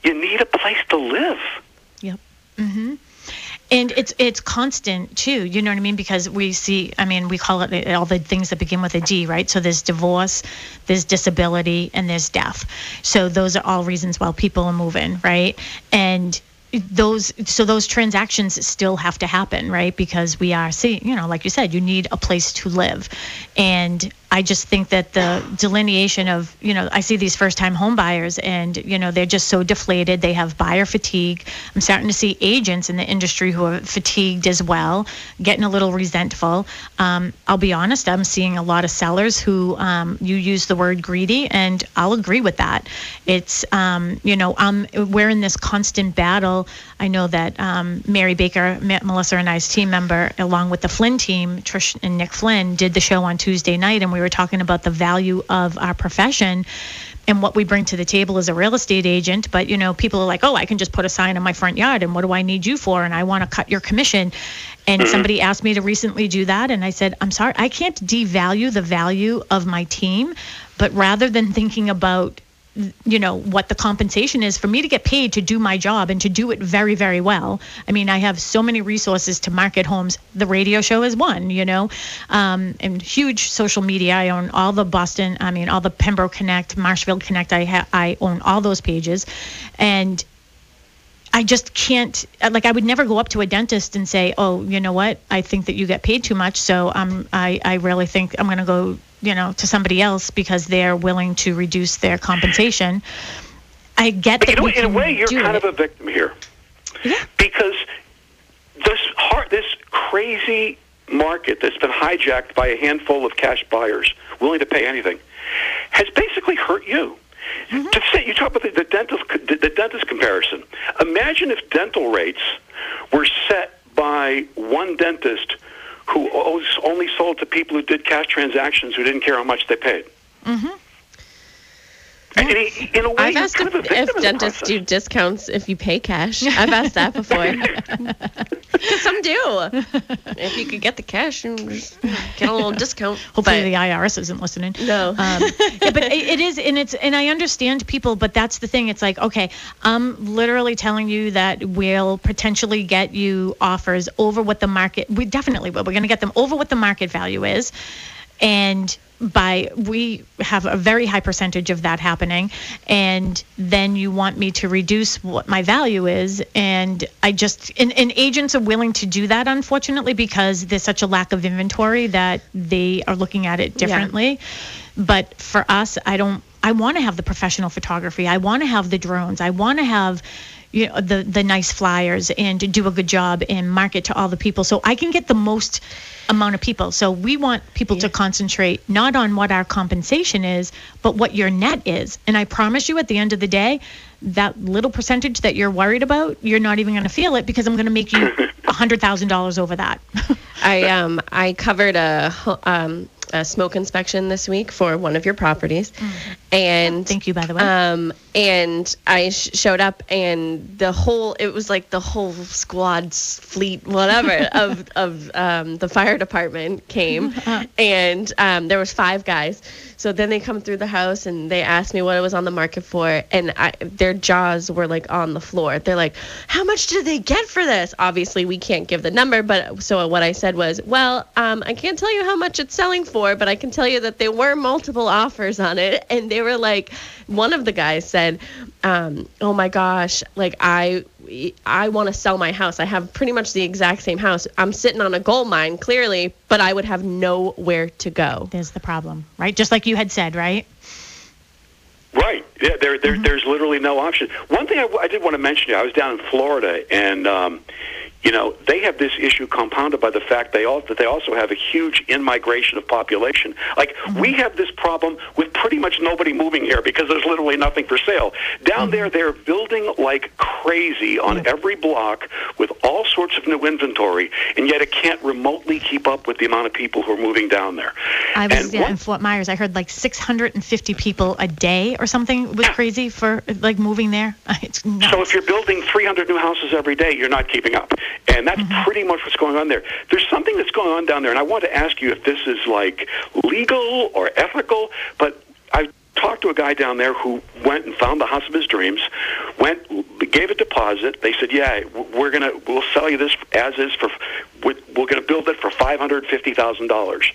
You need a place to live. Yep. hmm And it's it's constant too. You know what I mean? Because we see. I mean, we call it all the things that begin with a D, right? So there's divorce, there's disability, and there's death. So those are all reasons why people are moving, right? And those so those transactions still have to happen right because we are seeing you know like you said you need a place to live and i just think that the delineation of you know i see these first time home buyers and you know they're just so deflated. They have buyer fatigue. I'm starting to see agents in the industry who are fatigued as well getting a little resentful. Um, i'll be honest i'm seeing a lot of sellers who um, you use the word greedy and i'll agree with that. It's um, you know we're in this constant battle. I know that um, Mary Baker, Melissa and I's team member, along with the Flynn team, Trish and Nick Flynn, did the show on Tuesday night, and we were talking about the value of our profession and what we bring to the table as a real estate agent. But you know, people are like, "Oh, I can just put a sign in my front yard, and what do I need you for?" And I want to cut your commission. And mm-hmm. somebody asked me to recently do that, and I said, "I'm sorry, I can't devalue the value of my team, but rather than thinking about you know what the compensation is for me to get paid to do my job and to do it very very well. I mean i have so many resources to market homes. The radio show is one you know um, and huge social media. I own all the boston i mean all the pembroke connect marshfield connect. I ha- i own all those pages. And I just can't like I would never go up to a dentist and say, "Oh, you know what? I think that you get paid too much, so um I I really think I'm going to go you know, to somebody else because they're willing to reduce their compensation. I get But that you know, in a way, you're kind it. of a victim here. Yeah. Because this hard, this crazy market that's been hijacked by a handful of cash buyers willing to pay anything has basically hurt you. Mm-hmm. To say, you talk about the, the dental the, the dentist comparison. Imagine if dental rates were set by one dentist who only sold to people who did cash transactions who didn't care how much they paid. Mm-hmm. And in, in a way, I've asked kind if, of a if dentists do discounts if you pay cash. I've asked that before. Because some do. If you could get the cash and get a little discount. Hopefully But- the IRS isn't listening. No. Um, yeah, but it, it is, and it's, and I understand people, but that's the thing. It's like, okay, I'm literally telling you that we'll potentially get you offers over what the market. We definitely will. We're going to get them over what the market value is, and by we have a very high percentage of that happening. And then you want me to reduce what my value is. And i just and, and agents are willing to do that unfortunately because there's such a lack of inventory that they are looking at it differently. But for us i don't i want to have the professional photography. I want to have the drones. I want to have you know the the nice flyers and do a good job and market to all the people. So i can get the most amount of people. So we want people to concentrate not on what our compensation is but what your net is. And i promise you at the end of the day that little percentage that you're worried about you're not even going to feel it because i'm going to make you $100000 over that. I um I covered a um a smoke inspection this week for one of your properties, and thank you by the way. um and I sh- showed up and the whole it was like the whole squad's fleet whatever of of um the fire department came. And um there was five guys. So then they come through the house and they asked me what it was on the market for. And I their jaws were like on the floor. They're like how much did they get for this? Obviously we can't give the number but so what I said was well um I can't tell you how much it's selling for but I can tell you that there were multiple offers on it and they were like one of the guys said um, oh my gosh like i i want to sell my house i have pretty much the exact same house i'm sitting on a gold mine clearly but i would have nowhere to go there's the problem right just like you had said right Right. Yeah, there, Mm-hmm. there, there's literally no option. One thing I did want to mention I was down in Florida, and um, you know they have this issue compounded by the fact they all that they also have a huge in-migration of population. Like Mm-hmm. we have this problem with pretty much nobody moving here because there's literally nothing for sale. Down Mm-hmm. there, they're building like crazy on every block with all sorts of new inventory, and yet it can't remotely keep up with the amount of people who are moving down there. I was yeah, one- in Fort Myers. I heard like 650 people a day or something was crazy for like moving there. So if you're building 300 new houses every day, you're not keeping up. And that's mm-hmm. pretty much what's going on there. There's something that's going on down there, and I want to ask you if this is like legal or ethical, but I talked to a guy down there who went and found the house of his dreams, went, gave a deposit. They said, "Yeah, we're gonna, we'll sell you this as is for, we're, gonna build it for five hundred fifty thousand dollars."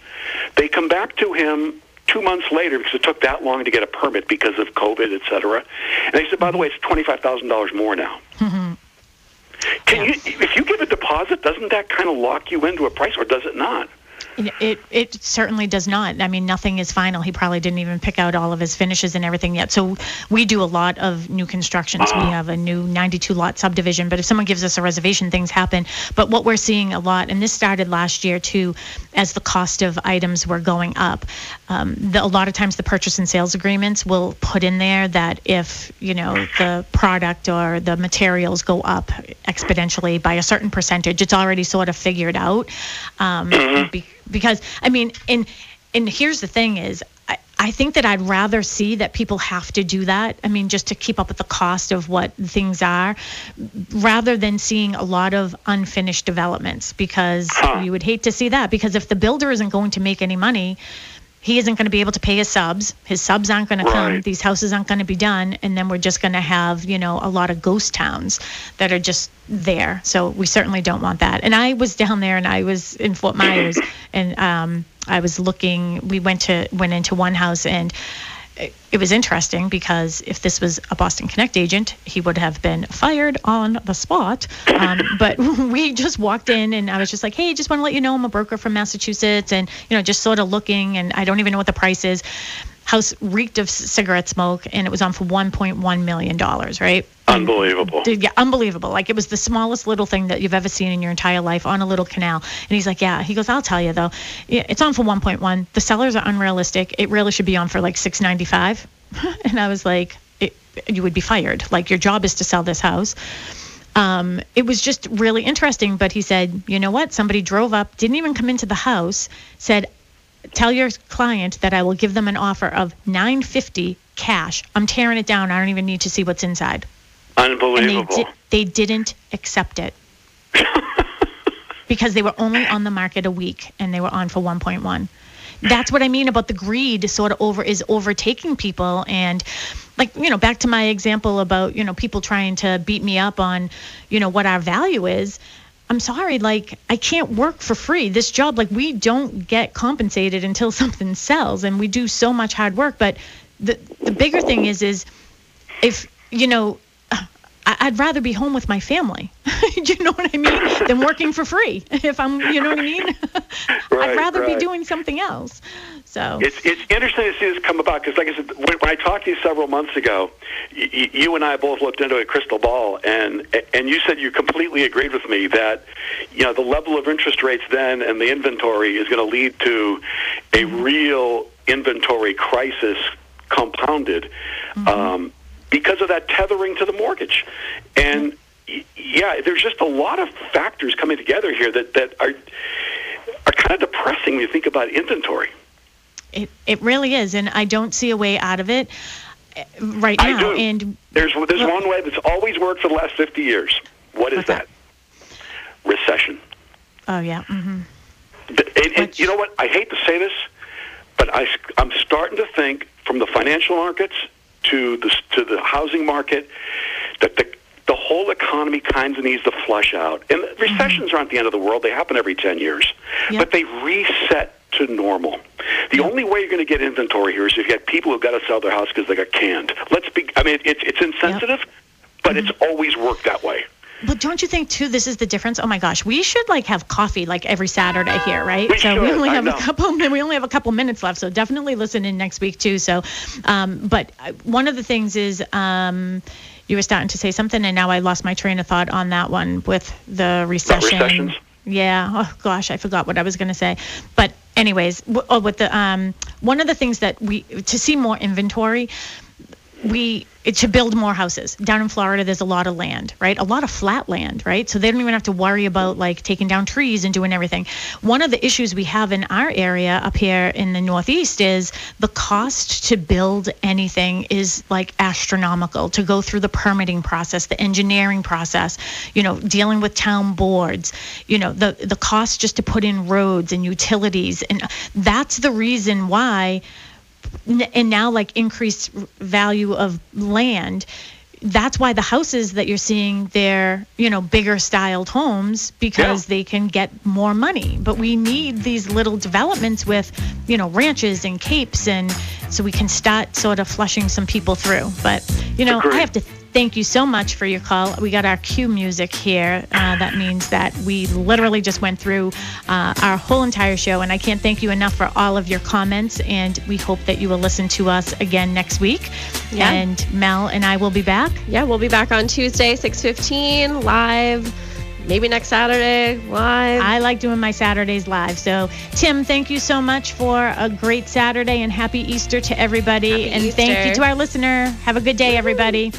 They come back to him two months later because it took that long to get a permit because of COVID, et cetera. And they said, "By the mm-hmm. way, it's twenty five thousand dollars more now." Mm-hmm. Can you, if you give a deposit, doesn't that kind of lock you into a price, or does it not? It it certainly does not. I mean, nothing is final. He probably didn't even pick out all of his finishes and everything yet. So we do a lot of new constructions. We have a new 92 lot subdivision. But if someone gives us a reservation, things happen. But what we're seeing a lot, and this started last year too, as the cost of items were going up. Um, the, a lot of times, the purchase and sales agreements will put in there that if you know the product or the materials go up exponentially by a certain percentage, it's already sort of figured out. Um, be- because I mean, and and here's the thing is. I, I think that I'd rather see that people have to do that. I mean, just to keep up with the cost of what things are, rather than seeing a lot of unfinished developments because you would hate to see that. Because if the builder isn't going to make any money, he isn't going to be able to pay his subs. His subs aren't going to come. Right. These houses aren't going to be done, and then we're just going to have you know a lot of ghost towns that are just there. So we certainly don't want that. And I was down there, and I was in Fort Myers, and um, I was looking. We went to went into one house and it, it was interesting because if this was a Boston Connect agent, he would have been fired on the spot. Um, but we just walked in and I was just like, hey, just want to let you know I'm a broker from Massachusetts and, you know, just sort of looking and I don't even know what the price is. House reeked of cigarette smoke and it was on for $1.1 million, right? Unbelievable. Dude, yeah, unbelievable. Like it was the smallest little thing that you've ever seen in your entire life on a little canal. And he's like, yeah. He goes, I'll tell you though, Yeah, it's on for 1.1. The sellers are unrealistic. It really should be on for like 6.95. and I was like, it, you would be fired. Like your job is to sell this house. Um, it was just really interesting. But he said, you know what? Somebody drove up, didn't even come into the house, said, tell your client that I will give them an offer of 950 cash. I'm tearing it down. I don't even need to see what's inside and they Unbelievable. di- they didn't accept it because they were only on the market a week and they were on for 1.1 that's what i mean about the greed sort of over is overtaking people and like you know back to my example about you know people trying to beat me up on you know what our value is i'm sorry like i can't work for free. This job like we don't get compensated until something sells and we do so much hard work. But the the bigger thing is is if you know I'd rather be home with my family. you know what I mean? Than working for free. If I'm, you know what I mean? Right, I'd rather be doing something else. So It's it's interesting to see this come about because, like I said, when, when I talked to you several months ago, y- y- you and I both looked into a crystal ball, and and you said you completely agreed with me that you know the level of interest rates then and the inventory is going to lead to a real inventory crisis compounded um, because of that tethering to the mortgage, and. Yeah, there's just a lot of factors coming together here that, that are are kind of depressing when you think about inventory. it, it really is, and I don't see a way out of it uh, right I now. do. And There's there's Well- one way that's always worked for the last 50 years. What is that? that? Recession. oh yeah, hmm And, and you know what? I hate to say this, but I, I'm starting to think from the financial markets to the to the housing market that the the whole economy kind of needs to flush out. And mm-hmm. recessions aren't the end of the world; they happen every 10 years, Yep. but they reset to normal. The only way you're going to get inventory here is if you get people who've got to sell their house because they got canned. Let's be. I mean, it's it's insensitive, but mm-hmm. it's always worked that way. But don't you think too? This is the difference. Oh my gosh, we should like have coffee like every Saturday here, right? We so we only I have know. a couple. We only have a couple minutes left, so definitely listen in next week too. So, um, but uh, one of the things is. Um, you were starting to say something, and now I lost my train of thought on that one with the recession. Yeah. Oh gosh, I forgot what I was going to say. But anyways, w- oh, with the um, one of the things that we to see more inventory, we to build more houses down in Florida. There's a lot of land, right? A lot of flat land, right? So they don't even have to worry about like taking down trees and doing everything. One of the issues we have in our area up here in the Northeast is the cost to build anything is like astronomical. To go through the permitting process, the engineering process, you know, dealing with town boards, you know, the the cost just to put in roads and utilities, and that's the reason why and now like increased value of land that's why the houses that you're seeing they're you know bigger styled homes because Yeah. they can get more money but we need these little developments with you know ranches and capes and so we can start sort of flushing some people through but you know Agreed. i have to thank you so much for your call we got our cue music here uh, that means that we literally just went through uh, our whole entire show and i can't thank you enough for all of your comments and we hope that you will listen to us again next week Yeah. and mel and i will be back Yeah, we'll be back on Tuesday, 6:15 live. Maybe next Saturday live. I like doing my Saturdays live. So, Tim, thank you so much for a great Saturday and happy Easter to everybody. Happy and thank you to our listener. Have a good day, everybody.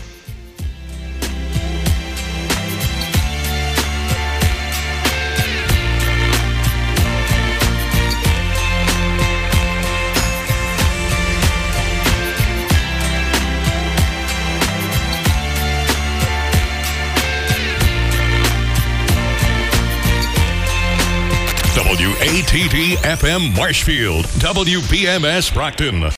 WATD FM Marshfield, WBMS Brockton.